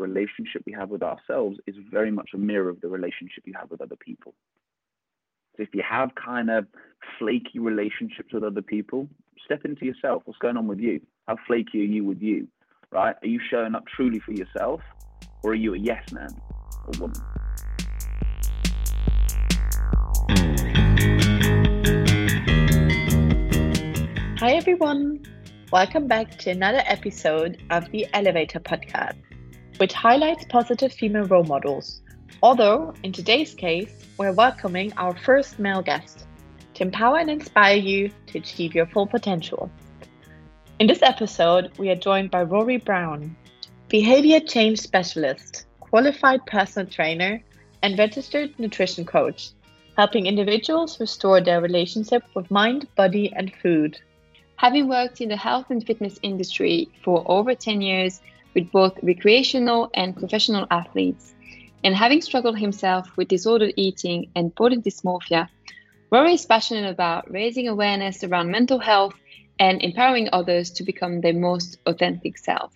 relationship we have with ourselves is very much a mirror of the relationship you have with other people. So if you have kind of flaky relationships with other people, step into yourself. What's going on with you? How flaky are you with you? Right? Are you showing up truly for yourself, or are you a yes man or woman? Hi everyone. Welcome back to another episode of the Elevator Podcast, which highlights positive female role models. Although, in today's case, we're welcoming our first male guest to empower and inspire you to achieve your full potential. In this episode, we are joined by Rory Brown, behavior change specialist, qualified personal trainer, and registered nutrition coach, helping individuals restore their relationship with mind, body, and food. Having worked in the health and fitness industry for over 10 years with both recreational and professional athletes, and having struggled himself with disordered eating and body dysmorphia, Rory is passionate about raising awareness around mental health and empowering others to become their most authentic self.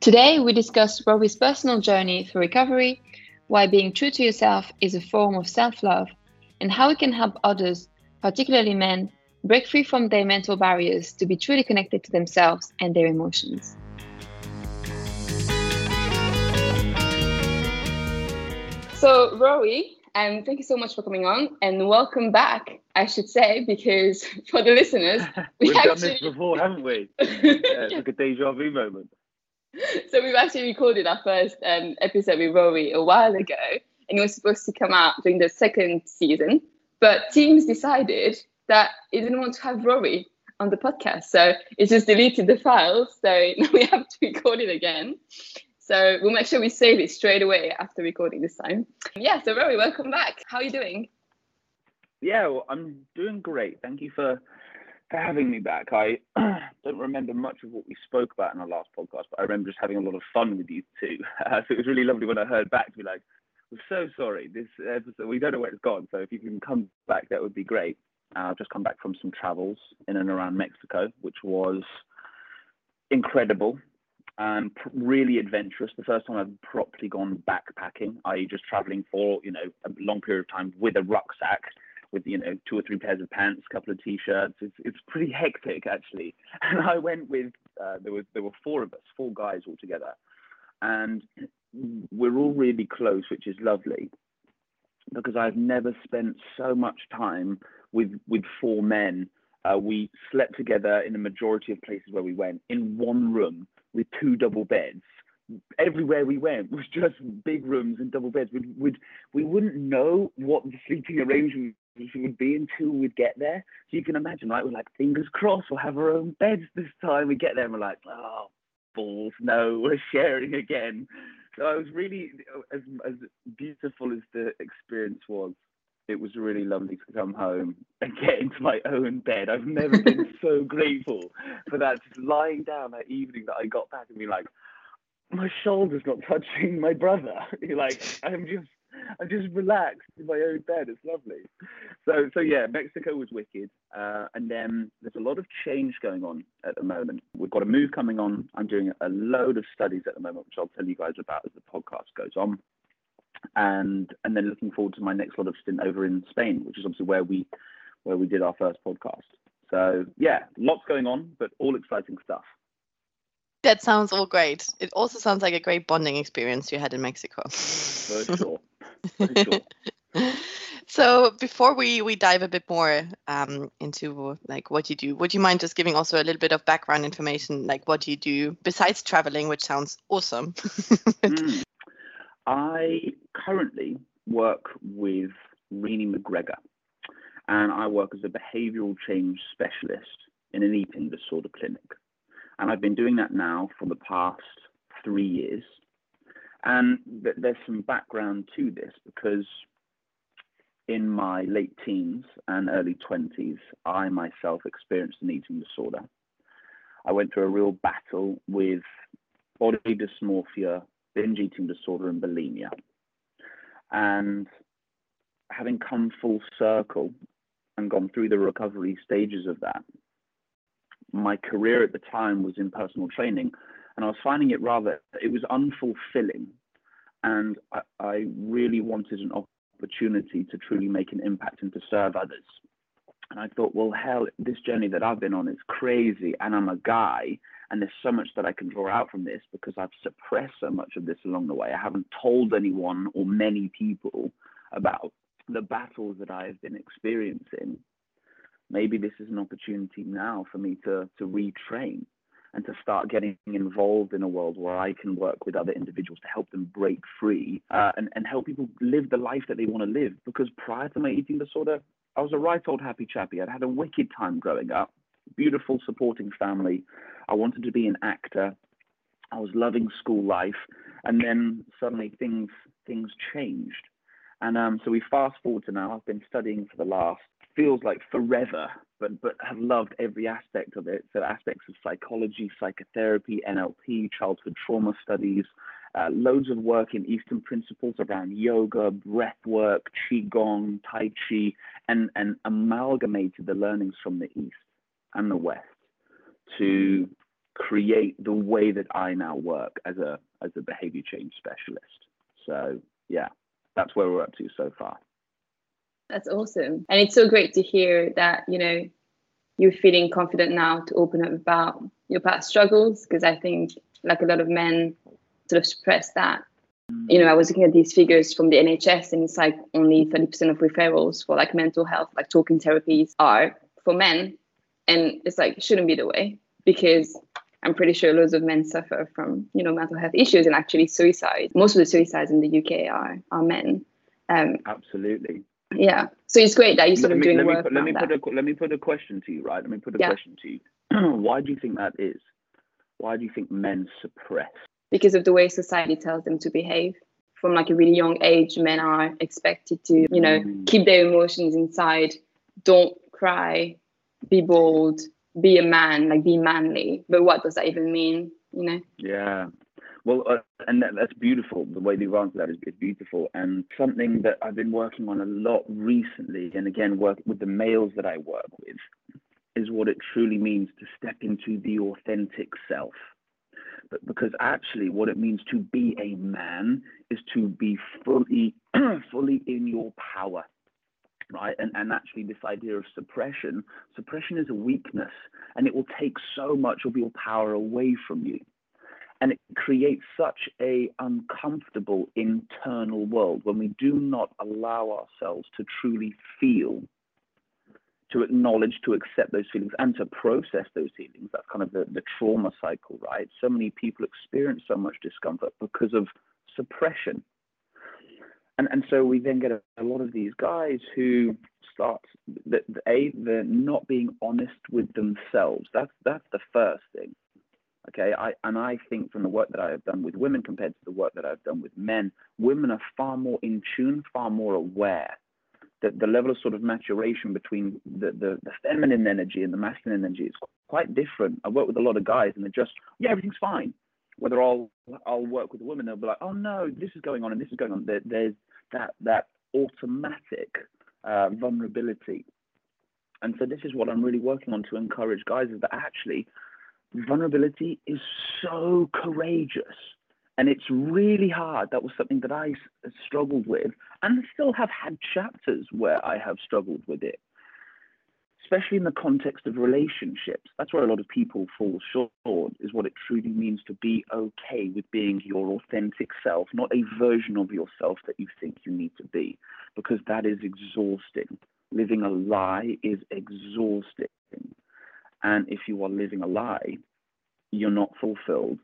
Today, we discuss Rory's personal journey through recovery, why being true to yourself is a form of self love, and how it can help others, particularly men, break free from their mental barriers to be truly connected to themselves and their emotions. So, Rory, um, thank you so much for coming on and welcome back, I should say, because for the listeners, we have actually... done this before, haven't we? it's like a deja vu moment. So, we've actually recorded our first um, episode with Rory a while ago, and it was supposed to come out during the second season. But teams decided that it didn't want to have Rory on the podcast. So it just deleted the files. So now we have to record it again. So we'll make sure we save it straight away after recording this time. Yeah, so Rory, welcome back. How are you doing? Yeah, well, I'm doing great. Thank you for for having me back. I don't remember much of what we spoke about in our last podcast, but I remember just having a lot of fun with you too. Uh, so it was really lovely when I heard back to be like, "We're so sorry. This episode, we don't know where it's gone. So if you can come back, that would be great." Uh, I've just come back from some travels in and around Mexico, which was incredible and really adventurous. The first time I've properly gone backpacking, i.e., just traveling for you know a long period of time with a rucksack, with you know two or three pairs of pants, a couple of t-shirts. It's it's pretty hectic actually. And I went with uh, there was there were four of us, four guys all together, and we're all really close, which is lovely because I've never spent so much time with with four men. Uh, we slept together in the majority of places where we went in one room with two double beds. Everywhere we went was just big rooms and double beds. We'd, we'd, we wouldn't know what the sleeping arrangements would be until we'd get there. So you can imagine, right? We're like, fingers crossed, we'll have our own beds this time. We get there and we're like, oh, balls, no, we're sharing again. So I was really, as, as beautiful as the experience was, it was really lovely to come home and get into my own bed. I've never been so grateful for that. Just lying down that evening that I got back and be like, my shoulder's not touching my brother. Like, I'm just, I'm just relaxed in my own bed. It's lovely. So, so yeah, Mexico was wicked. Uh, and then there's a lot of change going on at the moment. We've got a move coming on. I'm doing a load of studies at the moment, which I'll tell you guys about as the podcast goes on and and then looking forward to my next lot of stint over in Spain, which is obviously where we where we did our first podcast. So yeah, lots going on, but all exciting stuff. That sounds all great. It also sounds like a great bonding experience you had in Mexico. For sure. For sure. so before we we dive a bit more um, into like what you do, would you mind just giving also a little bit of background information, like what you do besides traveling, which sounds awesome? mm. I currently work with Renee McGregor, and I work as a behavioral change specialist in an eating disorder clinic. And I've been doing that now for the past three years. And th- there's some background to this because in my late teens and early 20s, I myself experienced an eating disorder. I went through a real battle with body dysmorphia, binge eating disorder and bulimia. And having come full circle and gone through the recovery stages of that, my career at the time was in personal training. and I was finding it rather it was unfulfilling, and I, I really wanted an opportunity to truly make an impact and to serve others. And I thought, well, hell, this journey that I've been on is crazy, and I'm a guy, and there's so much that I can draw out from this because I've suppressed so much of this along the way. I haven't told anyone or many people about the battles that I have been experiencing. Maybe this is an opportunity now for me to to retrain and to start getting involved in a world where I can work with other individuals to help them break free uh, and, and help people live the life that they want to live. Because prior to my eating disorder, I was a right old happy chappy. I'd had a wicked time growing up, beautiful supporting family. I wanted to be an actor. I was loving school life, and then suddenly things things changed. And um, so we fast forward to now. I've been studying for the last feels like forever, but but have loved every aspect of it. So aspects of psychology, psychotherapy, NLP, childhood trauma studies, uh, loads of work in Eastern principles around yoga, breath work, qigong, tai chi, and and amalgamated the learnings from the East and the West to create the way that I now work as a as a behavior change specialist. So yeah, that's where we're up to so far. That's awesome. And it's so great to hear that, you know, you're feeling confident now to open up about your past struggles because I think like a lot of men sort of suppress that. Mm. You know, I was looking at these figures from the NHS and it's like only 30% of referrals for like mental health, like talking therapies are for men. And it's like, it shouldn't be the way because I'm pretty sure loads of men suffer from, you know, mental health issues and actually suicide. Most of the suicides in the UK are, are men. Um, Absolutely. Yeah. So it's great that you're sort let of me, doing let work. Me let me that. put a let me put a question to you, right? Let me put a Yeah. question to you. Why do you think that is? Why do you think men suppress? because of the way society tells them to behave. From like a really young age, men are expected to, you know, Mm. keep their emotions inside, don't cry, be bold, be a man, like be manly. But what does that even mean? You know? Yeah. Well, uh, and that, that's beautiful. The way you've answered that is, is beautiful, and something that I've been working on a lot recently, and again, work with the males that I work with, is what it truly means to step into the authentic self. But because actually, what it means to be a man is to be fully, fully in your power, right? And and actually, this idea of suppression, suppression is a weakness, and it will take so much of your power away from you. And it creates such a uncomfortable internal world when we do not allow ourselves to truly feel to acknowledge to accept those feelings and to process those feelings. That's kind of the, the trauma cycle right? So many people experience so much discomfort because of suppression and and so we then get a, a lot of these guys who start the a they're not being honest with themselves that's that's the first thing Okay, I and I think from the work that I have done with women compared to the work that I've done with men, women are far more in tune, far more aware. That the level of sort of maturation between the, the, the feminine energy and the masculine energy is quite different. I work with a lot of guys and they're just, yeah, everything's fine. Whether I'll I'll work with a woman, they'll be like, oh no, this is going on and this is going on. There, there's that that automatic uh, vulnerability. And so this is what I'm really working on to encourage guys is that actually vulnerability is so courageous and it's really hard that was something that I struggled with and still have had chapters where i have struggled with it especially in the context of relationships that's where a lot of people fall short is what it truly means to be okay with being your authentic self not a version of yourself that you think you need to be because that is exhausting living a lie is exhausting and if you are living a lie, you're not fulfilled.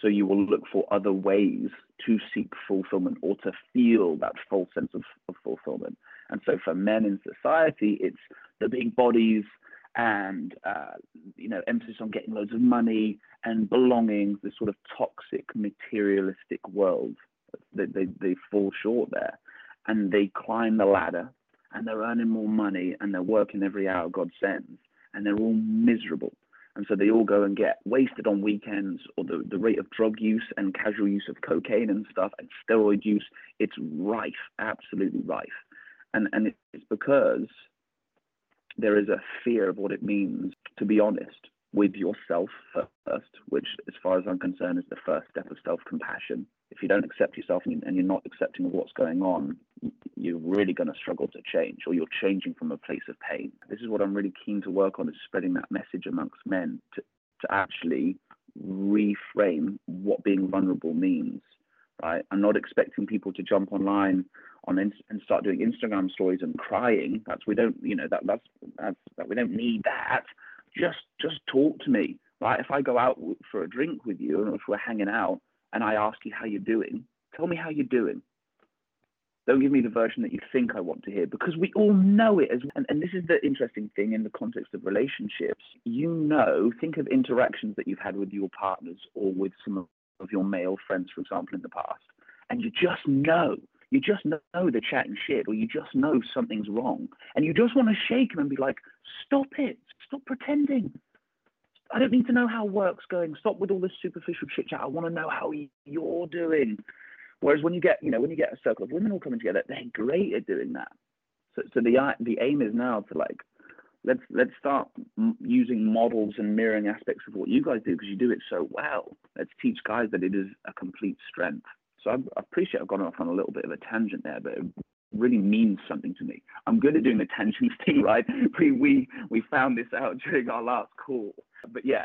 So you will look for other ways to seek fulfillment or to feel that false sense of, of fulfillment. And so for men in society, it's the big bodies and uh, you know emphasis on getting loads of money and belonging. This sort of toxic materialistic world. They, they they fall short there, and they climb the ladder, and they're earning more money, and they're working every hour God sends, and they're all miserable. And so they all go and get wasted on weekends, or the, the rate of drug use and casual use of cocaine and stuff, and steroid use, it's rife, absolutely rife. And, and it's because there is a fear of what it means to be honest, with yourself first, which, as far as I'm concerned, is the first step of self compassion. If you don't accept yourself and you're not accepting of what's going on, you're really going to struggle to change, or you're changing from a place of pain. This is what I'm really keen to work on: is spreading that message amongst men to to actually reframe what being vulnerable means. Right? I'm not expecting people to jump online on and start doing Instagram stories and crying. That's we don't, you know, that that's that's that we don't need that just just talk to me right if i go out for a drink with you and if we're hanging out and i ask you how you're doing tell me how you're doing don't give me the version that you think i want to hear because we all know it as and, and this is the interesting thing in the context of relationships you know think of interactions that you've had with your partners or with some of your male friends for example in the past and you just know you just know they're chatting shit or you just know something's wrong and you just want to shake them and be like stop it Stop pretending. I don't need to know how work's going. Stop with all this superficial chit chat. I want to know how you're doing. Whereas when you get, you know, when you get a circle of women all coming together, they're great at doing that. So, so the the aim is now to like, let's let's start using models and mirroring aspects of what you guys do because you do it so well. Let's teach guys that it is a complete strength. So I, I appreciate I've gone off on a little bit of a tangent there, but it really means something to me. I'm good at doing the tensions thing, right? We we we found this out during our last call. But yeah,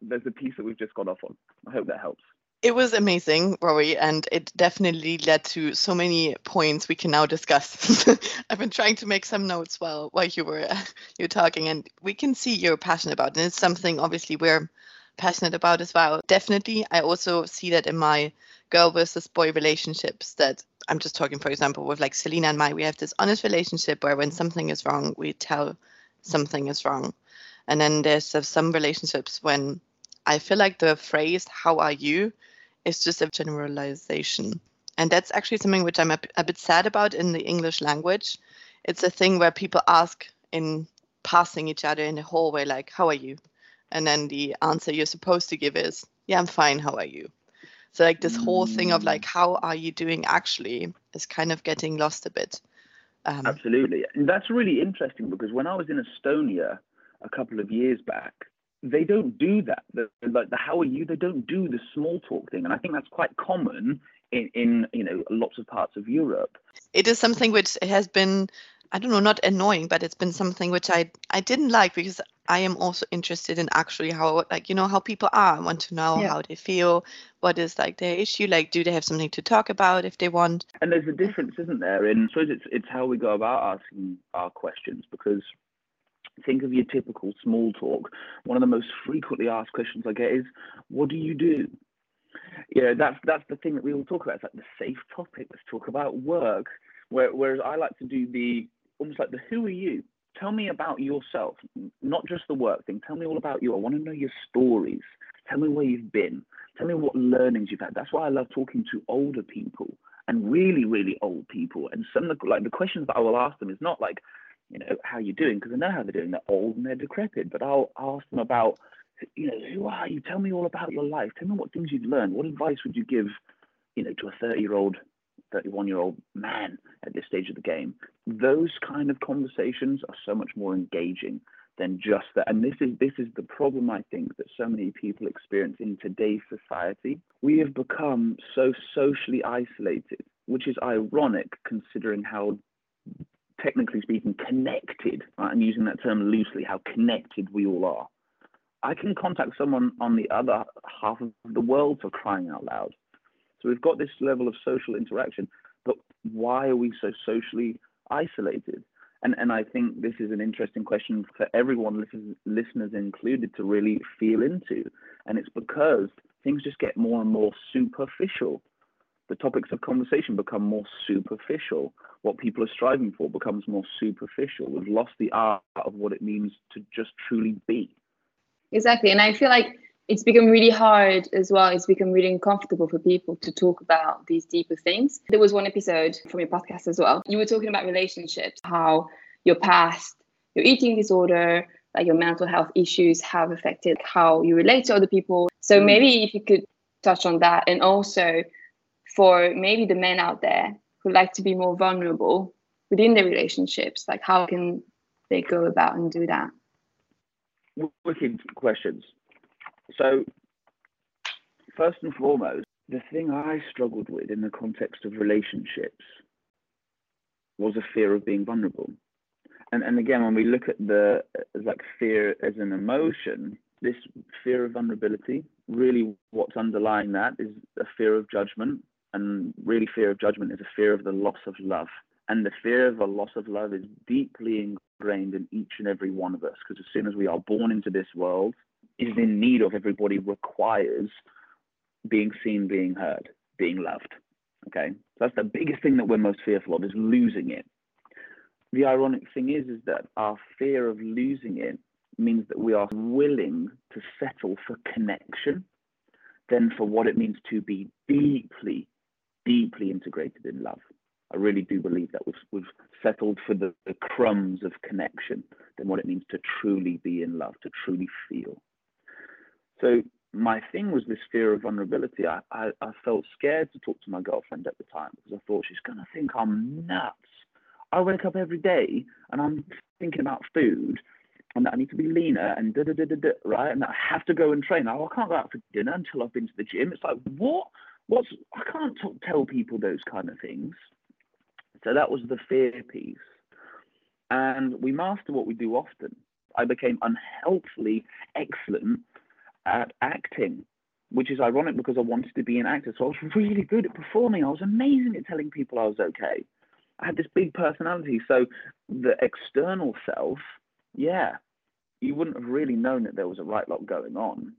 there's a piece that we've just got off on. I hope that helps. It was amazing, Rory, and it definitely led to so many points we can now discuss. I've been trying to make some notes while while you were you were talking, and we can see you're passionate about, it. and it's something obviously we're passionate about as well. Definitely, I also see that in my girl versus boy relationships that I'm just talking, for example, with like Selena and my, we have this honest relationship where when something is wrong, we tell something is wrong. And then there's uh, some relationships when I feel like the phrase, how are you, is just a generalization. And that's actually something which I'm a, a bit sad about in the English language. It's a thing where people ask in passing each other in the hallway, like, how are you? And then the answer you're supposed to give is, yeah, I'm fine, how are you? So like this whole thing of like, how are you doing actually is kind of getting lost a bit. Um, Absolutely. And that's really interesting because when I was in Estonia a couple of years back, they don't do that. The, like the how are you? They don't do the small talk thing, and I think that's quite common in, in you know lots of parts of Europe. It is something which has been I don't know, not annoying, but it's been something which I I didn't like because I am also interested in actually how like you know how people are. I want to know yeah. how they feel, what is like their issue, like do they have something to talk about if they want. And there's a difference, isn't there? In I suppose it's it's how we go about asking our questions because think of your typical small talk. One of the most frequently asked questions I get is, "What do you do?" You know, that's that's the thing that we all talk about. It's like the safe topic. Let's talk about work. Whereas I like to do the almost like the who are you? Tell me about yourself, not just the work thing. Tell me all about you. I want to know your stories. Tell me where you've been. Tell me what learnings you've had. That's why I love talking to older people and really, really old people. And some of the, like the questions that I will ask them is not like, you know, how you doing? Because I know how they're doing. They're old and they're decrepit. But I'll ask them about, you know, who are you? Tell me all about your life. Tell me what things you've learned. What advice would you give, you know, to a 30 year old 31 year old man at this stage of the game. Those kind of conversations are so much more engaging than just that. And this is this is the problem I think that so many people experience in today's society. We have become so socially isolated, which is ironic considering how technically speaking connected, right? I'm using that term loosely, how connected we all are. I can contact someone on the other half of the world for crying out loud. So we've got this level of social interaction, but why are we so socially isolated? And, and I think this is an interesting question for everyone, listen, listeners included, to really feel into. And it's because things just get more and more superficial. The topics of conversation become more superficial. What people are striving for becomes more superficial. We've lost the art of what it means to just truly be. Exactly. And I feel like it's become really hard as well. It's become really uncomfortable for people to talk about these deeper things. There was one episode from your podcast as well. You were talking about relationships, how your past, your eating disorder, like your mental health issues have affected how you relate to other people. So mm. maybe if you could touch on that and also for maybe the men out there who like to be more vulnerable within their relationships, like how can they go about and do that? wicked questions. So, first and foremost, the thing I struggled with in the context of relationships was a fear of being vulnerable. And, and again, when we look at the like fear as an emotion, this fear of vulnerability, really what's underlying that is a fear of judgment. And really, fear of judgment is a fear of the loss of love. And the fear of a loss of love is deeply ingrained in each and every one of us because as soon as we are born into this world, is in need of everybody requires being seen, being heard, being loved. Okay, so that's the biggest thing that we're most fearful of is losing it. The ironic thing is, is that our fear of losing it means that we are willing to settle for connection than for what it means to be deeply, deeply integrated in love. I really do believe that we've, we've settled for the, the crumbs of connection than what it means to truly be in love, to truly feel. So my thing was this fear of vulnerability. I, I, I, felt scared to talk to my girlfriend at the time because I thought she's going to think I'm nuts. I wake up every day and I'm thinking about food and that I need to be leaner and da da da da da, right? And that I have to go and train. Oh, I can't go out for dinner until I've been to the gym. It's like, what? What's, I can't talk, tell people those kind of things. So that was the fear piece. And we master what we do often. I became unhealthily excellent at acting, which is ironic because I wanted to be an actor. So I was really good at performing. I was amazing at telling people I was okay. I had this big personality. So the external self, yeah, you wouldn't have really known that there was a right lot going on.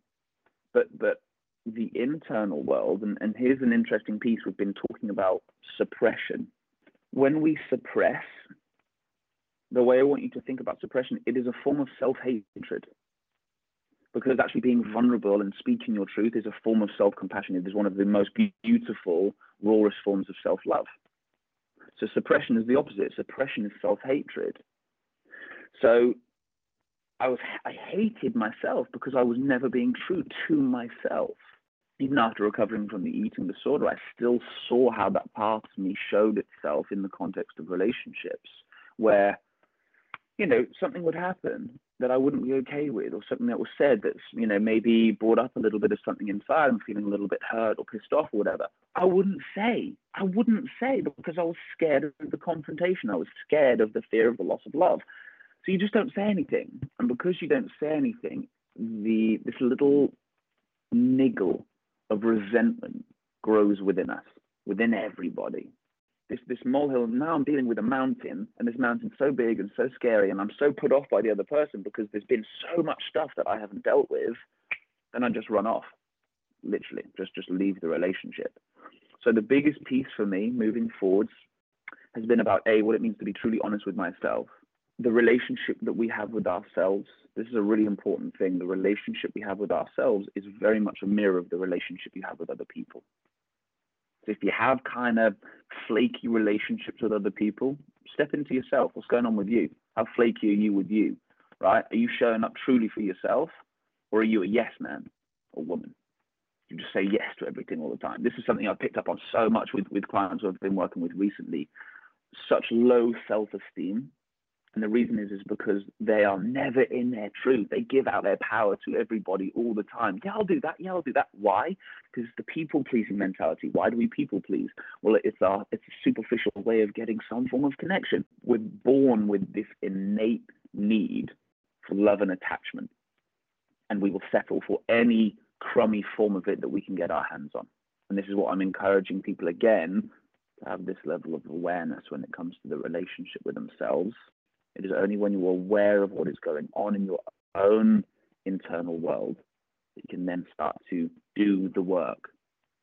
But but the internal world, and, and here's an interesting piece we've been talking about suppression when we suppress, the way I want you to think about suppression, it is a form of self hatred. Because actually being vulnerable and speaking your truth is a form of self compassion. It is one of the most beautiful, rawest forms of self love. So suppression is the opposite. Suppression is self hatred. So I was I hated myself because I was never being true to myself even after recovering from the eating disorder, I still saw how that part of me showed itself in the context of relationships where, you know, something would happen that I wouldn't be okay with, or something that was said that's, you know, maybe brought up a little bit of something inside. I'm feeling a little bit hurt or pissed off or whatever. I wouldn't say. I wouldn't say because I was scared of the confrontation. I was scared of the fear of the loss of love. So you just don't say anything. And because you don't say anything, the this little niggle of resentment grows within us, within everybody. This this molehill. Now I'm dealing with a mountain, and this mountain's so big and so scary, and I'm so put off by the other person because there's been so much stuff that I haven't dealt with. Then I just run off, literally, just just leave the relationship. So the biggest piece for me moving forwards has been about a what it means to be truly honest with myself, the relationship that we have with ourselves this is a really important thing. The relationship we have with ourselves is very much a mirror of the relationship you have with other people. So if you have kind of flaky relationships with other people, step into yourself. What's going on with you? How flaky are you with you? Right? Are you showing up truly for yourself, or are you a yes man or woman? You just say yes to everything all the time. This is something I've picked up on so much with, with clients I've been working with recently. Such low self-esteem and the reason is, is because they are never in their truth. They give out their power to everybody all the time. Yeah, I'll do that. Yeah, I'll do that. Why? Because the people pleasing mentality. Why do we people please? Well, it's our it's a superficial way of getting some form of connection. We're born with this innate need for love and attachment, and we will settle for any crummy form of it that we can get our hands on. And this is what I'm encouraging people again to have this level of awareness when it comes to the relationship with themselves it is only when you're aware of what is going on in your own internal world that you can then start to do the work.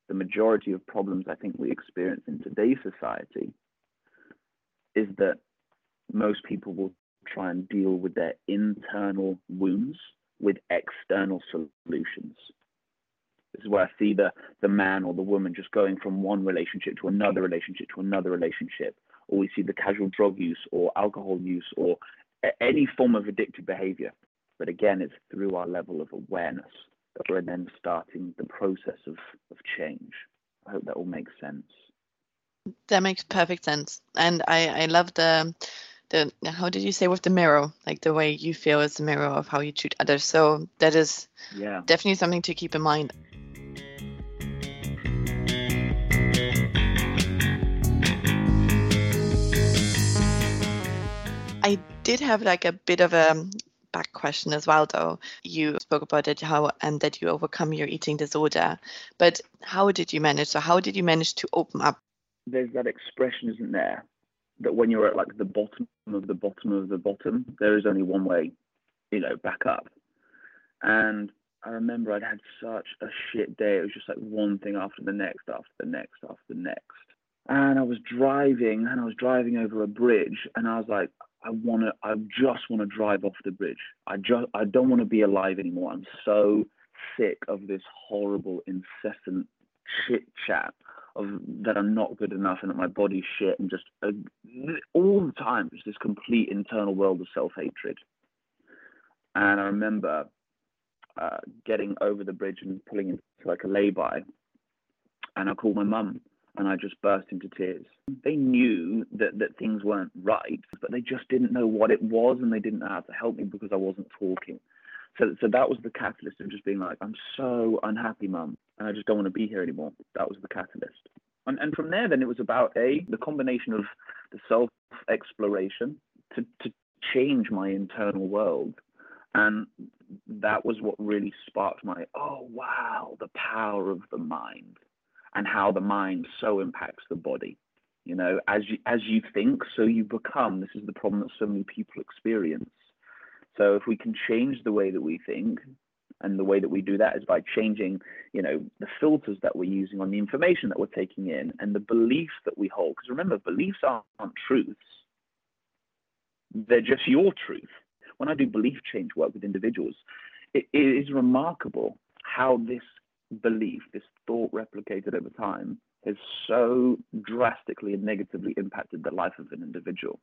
The majority of problems I think we experience in today's society is that most people will try and deal with their internal wounds with external solutions. This is where I see the, the man or the woman just going from one relationship to another relationship to another relationship or we see the casual drug use or alcohol use or any form of addictive behavior. But again, it's through our level of awareness that we're then starting the process of, of change. I hope that all makes sense. That makes perfect sense. And I, I love the the how did you say with the mirror like the way you feel is the mirror of how you treat others so that is yeah definitely something to keep in mind did have like a bit of a um, back question as well though. You spoke about it how and that you overcome your eating disorder but how did you manage so how did you manage to open up? There's that expression isn't there that when you're at like the bottom of the bottom of the bottom there is only one way you know back up. And i remember i'd had such a shit day. It was just like one thing after the next after the next after the next. And i was driving and i was driving over a bridge and i was like I want to, I just want to drive off the bridge. I just, I don't want to be alive anymore. I'm so sick of this horrible, incessant chit chat of that I'm not good enough and that my body's shit and just uh, all the time, it's this complete internal world of self hatred. And I remember uh, getting over the bridge and pulling into like a lay-by, and I called my mum and I just burst into tears. They knew that, that things weren't right, but they just didn't know what it was and they didn't know how to help me because I wasn't talking. So, so that was the catalyst of just being like, I'm so unhappy, mum, and I just don't want to be here anymore. That was the catalyst. And, and from there, then it was about a the combination of the self exploration to, to change my internal world. And that was what really sparked my, oh, wow, the power of the mind and how the mind so impacts the body. You know, as you as you think, so you become. This is the problem that so many people experience. So if we can change the way that we think, and the way that we do that is by changing, you know, the filters that we're using on the information that we're taking in and the beliefs that we hold. Because remember, beliefs aren't, truths; they're just your truth. When I do belief change work with individuals, it is remarkable how this belief, this thought replicated over time, has so drastically and negatively impacted the life of an individual.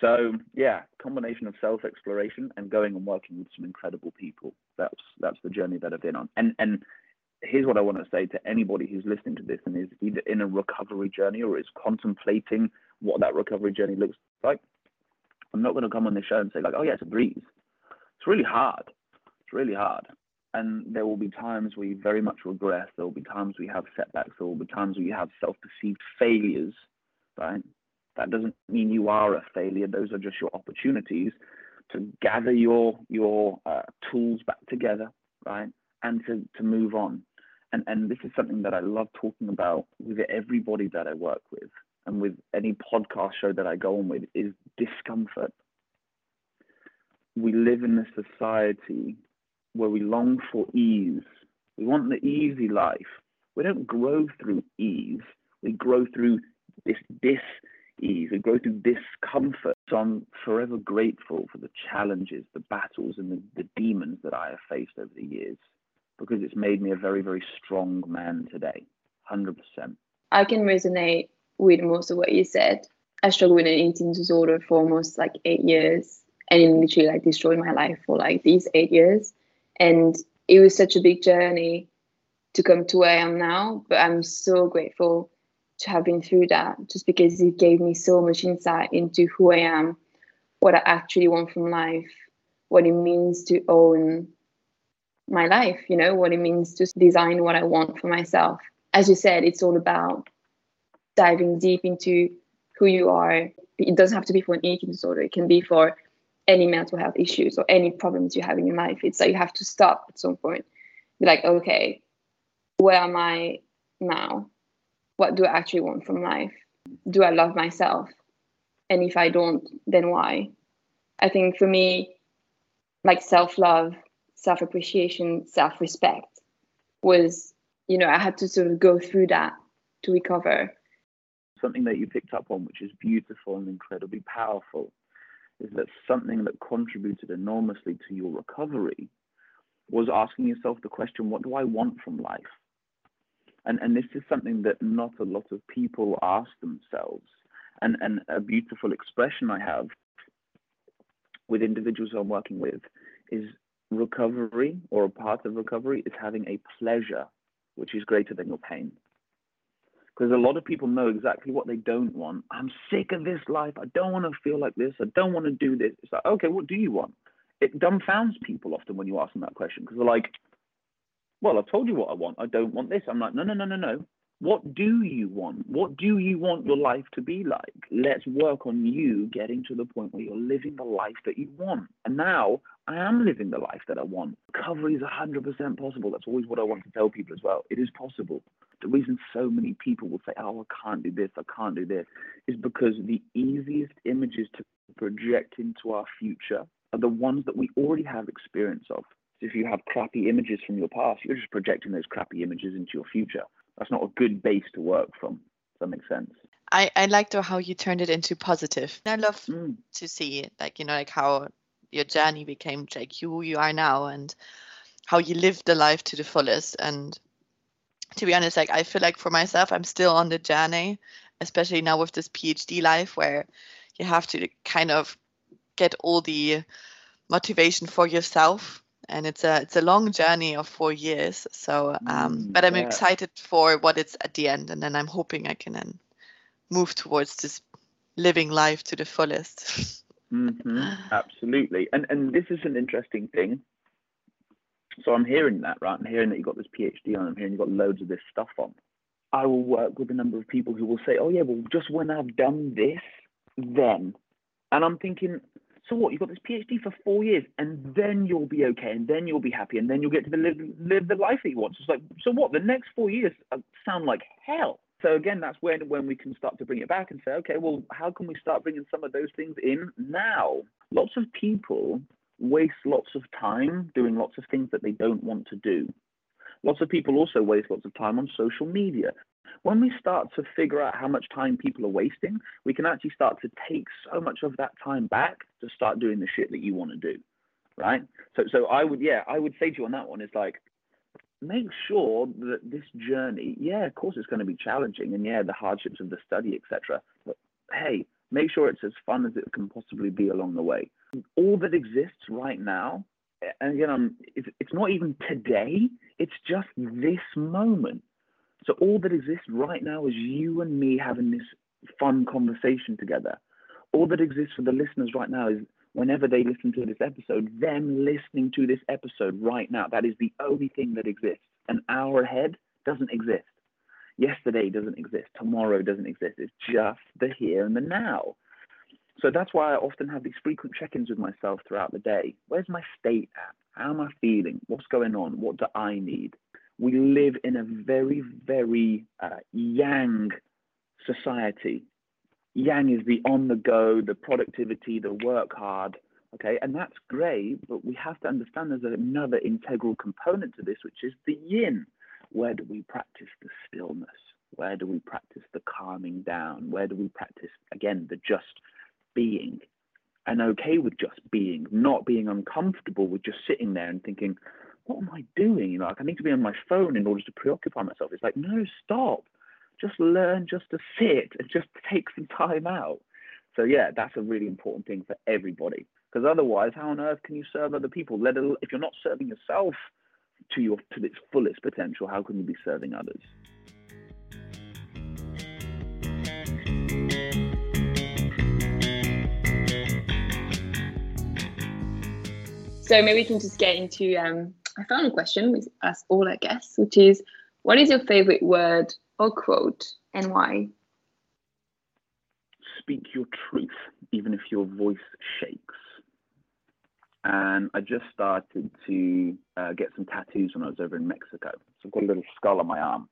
So yeah, combination of self-exploration and going and working with some incredible people. That's that's the journey that I've been on. And and here's what I want to say to anybody who's listening to this and is either in a recovery journey or is contemplating what that recovery journey looks like. I'm not going to come on this show and say like, oh yeah, it's a breeze. It's really hard. It's really hard and there will be times we very much regress. There will be times we have setbacks. There will be times we have self-perceived failures, right? That doesn't mean you are a failure. Those are just your opportunities to gather your your uh, tools back together, right, and to to move on. And and this is something that I love talking about with everybody that I work with, and with any podcast show that I go on with is discomfort. We live in a society where we long for ease. We want the easy life. We don't grow through ease. We grow through this dis-ease. We grow through discomfort. So I'm forever grateful for the challenges, the battles, and the, the demons that I have faced over the years because it's made me a very, very strong man today. 100%. I can resonate with most of what you said. I struggled with an eating disorder for almost like eight years and it literally like destroyed my life for like these eight years and it was such a big journey to come to where I am now. But I'm so grateful to have been through that just because it gave me so much insight into who I am, what I actually want from life, what it means to own my life, you know, what it means to design what I want for myself. As you said, it's all about diving deep into who you are. It doesn't have to be for an eating disorder, it can be for any mental health issues or any problems you have in your life. It's like you have to stop at some point. Be like, okay, where am I now? What do I actually want from life? Do I love myself? And if I don't, then why? I think for me, like self love, self appreciation, self respect was, you know, I had to sort of go through that to recover. Something that you picked up on, which is beautiful and incredibly powerful, is that something that contributed enormously to your recovery was asking yourself the question, what do I want from life? And, and this is something that not a lot of people ask themselves. And, and a beautiful expression I have with individuals I'm working with is recovery or a part of recovery is having a pleasure which is greater than your pain. Because a lot of people know exactly what they don't want. I'm sick of this life. I don't want to feel like this. I don't want to do this. It's like, okay, what do you want? It dumbfounds people often when you ask them that question because they're like, well, I've told you what I want. I don't want this. I'm like, no, no, no, no, no. What do you want? What do you want your life to be like? Let's work on you getting to the point where you're living the life that you want. And now I am living the life that I want. Recovery is 100% possible. That's always what I want to tell people as well. It is possible. The reason so many people will say, oh, I can't do this, I can't do this, is because the easiest images to project into our future are the ones that we already have experience of. So if you have crappy images from your past, you're just projecting those crappy images into your future that's not a good base to work from. Does that make sense? I, I liked how you turned it into positive. I love mm. to see like you know like how your journey became like who you are now and how you lived the life to the fullest. And to be honest, like I feel like for myself, I'm still on the journey, especially now with this PhD life where you have to kind of get all the motivation for yourself and it's a it's a long journey of four years. So, um, mm, but I'm yeah. excited for what it's at the end, and then I'm hoping I can then move towards this living life to the fullest. mm-hmm, absolutely, and and this is an interesting thing. So I'm hearing that, right? I'm hearing that you've got this PhD on. I'm hearing you've got loads of this stuff on. I will work with a number of people who will say, "Oh yeah, well, just when I've done this, then," and I'm thinking, so what? You've got this PhD for four years, and then you'll be okay, and then you'll be happy, and then you'll get to live live the life that you want. So it's like, so what? The next four years uh, sound like hell. So again, that's when when we can start to bring it back and say, okay, well, how can we start bringing some of those things in now? Lots of people waste lots of time doing lots of things that they don't want to do. Lots of people also waste lots of time on social media when we start to figure out how much time people are wasting, we can actually start to take so much of that time back to start doing the shit that you want to do. Right. So, so I would, yeah, I would say to you on that one is like, make sure that this journey, yeah, of course it's going to be challenging and yeah, the hardships of the study, etc. But hey, make sure it's as fun as it can possibly be along the way. All that exists right now, and again, um, it's, it's not even today, it's just this moment so all that exists right now is you and me having this fun conversation together. All that exists for the listeners right now is whenever they listen to this episode, them listening to this episode right now. That is the only thing that exists. An hour ahead doesn't exist. Yesterday doesn't exist. Tomorrow doesn't exist. It's just the here and the now. So that's why I often have these frequent check ins with myself throughout the day. Where's my state at? How am I feeling? What's going on? What do I need? we live in a very, very uh, yang society. Yang is the on the go, the productivity, the work hard. Okay, and that's great, but we have to understand there's another integral component to this, which is the yin. Where do we practice the stillness? Where do we practice the calming down? Where do we practice, again, the just being? And okay with just being, not being uncomfortable with just sitting there and thinking, what am I doing? You know, like I need to be on my phone in order to preoccupy myself. It's like, no, stop. Just learn just to sit and just take some time out. So yeah, that's a really important thing for everybody. Because otherwise, how on earth can you serve other people? Let alone, if you're not serving yourself to your to its fullest potential, how can you be serving others? So maybe we can just get into um, a final question we ask all our guests, which is what is your favorite word or quote and why? Speak your truth, even if your voice shakes. And I just started to uh, get some tattoos when I was over in Mexico. So I've got a little skull on my arm.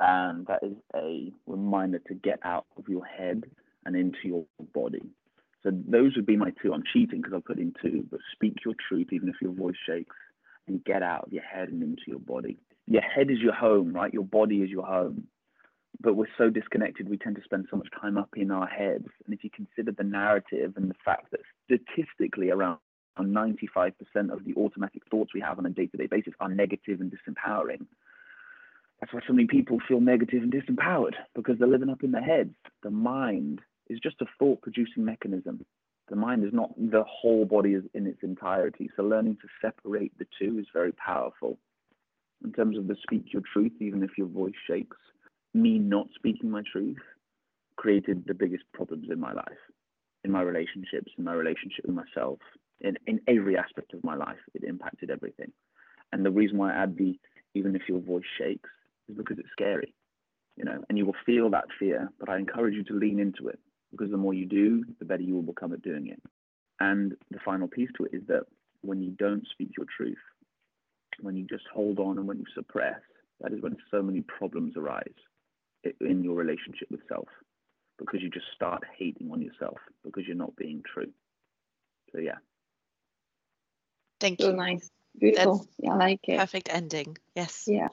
And that is a reminder to get out of your head and into your body. So those would be my two. I'm cheating because I put in two, but speak your truth, even if your voice shakes and get out of your head and into your body. Your head is your home, right? Your body is your home. But we're so disconnected, we tend to spend so much time up in our heads. And if you consider the narrative and the fact that statistically around 95% of the automatic thoughts we have on a day to day basis are negative and disempowering, that's why so many people feel negative and disempowered because they're living up in their heads. The mind is just a thought producing mechanism the mind is not the whole body is in its entirety. So learning to separate the two is very powerful. In terms of the speak your truth, even if your voice shakes, me not speaking my truth created the biggest problems in my life, in my relationships, in my relationship with myself, in, in every aspect of my life. It impacted everything. And the reason why I add the even if your voice shakes is because it's scary, you know, and you will feel that fear, but I encourage you to lean into it because the more you do, the better you will become at doing it. And the final piece to it is that when you don't speak your truth, when you just hold on and when you suppress, that is when so many problems arise in your relationship with self because you just start hating on yourself because you're not being true. So, yeah. Thank So you. nice. Beautiful. That's yeah, I like it. Perfect ending. Yes. Yeah.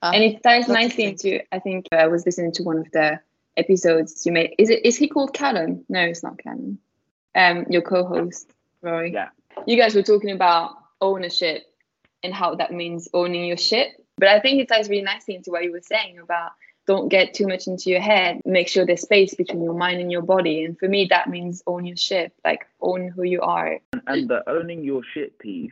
Um, and it ties nicely into I think I was listening to one of the episodes you made. Is it is he called Callum? No, it's not Callum. Um your co-host, Rory. Yeah. You guys were talking about ownership and how that means owning your shit. But I think it ties really nicely into what you were saying about don't get too much into your head. Make sure there's space between your mind and your body. And for me that means own your shit. Like own who you are. and the owning your shit piece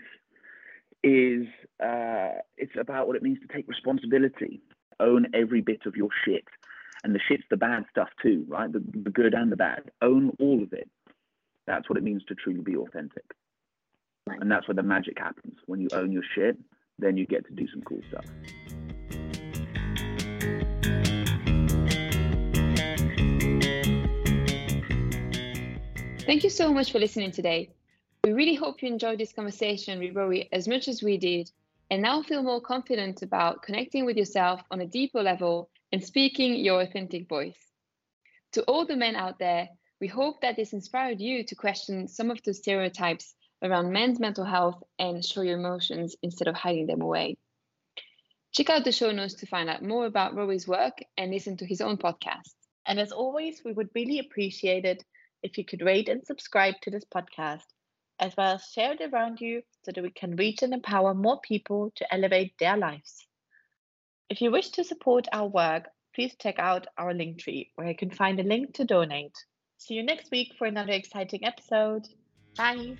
is uh, it's about what it means to take responsibility own every bit of your shit and the shit's the bad stuff too right the, the good and the bad own all of it that's what it means to truly be authentic and that's where the magic happens when you own your shit then you get to do some cool stuff Thank you so much for listening today. We really hope you enjoyed this conversation with Rory as much as we did, and now feel more confident about connecting with yourself on a deeper level and speaking your authentic voice. To all the men out there, we hope that this inspired you to question some of the stereotypes around men's mental health and show your emotions instead of hiding them away. Check out the show notes to find out more about Rory's work and listen to his own podcast. And as always, we would really appreciate it if you could rate and subscribe to this podcast, as well as share it around you so that we can reach and empower more people to elevate their lives. If you wish to support our work, please check out our link tree where you can find a link to donate. See you next week for another exciting episode. Bye.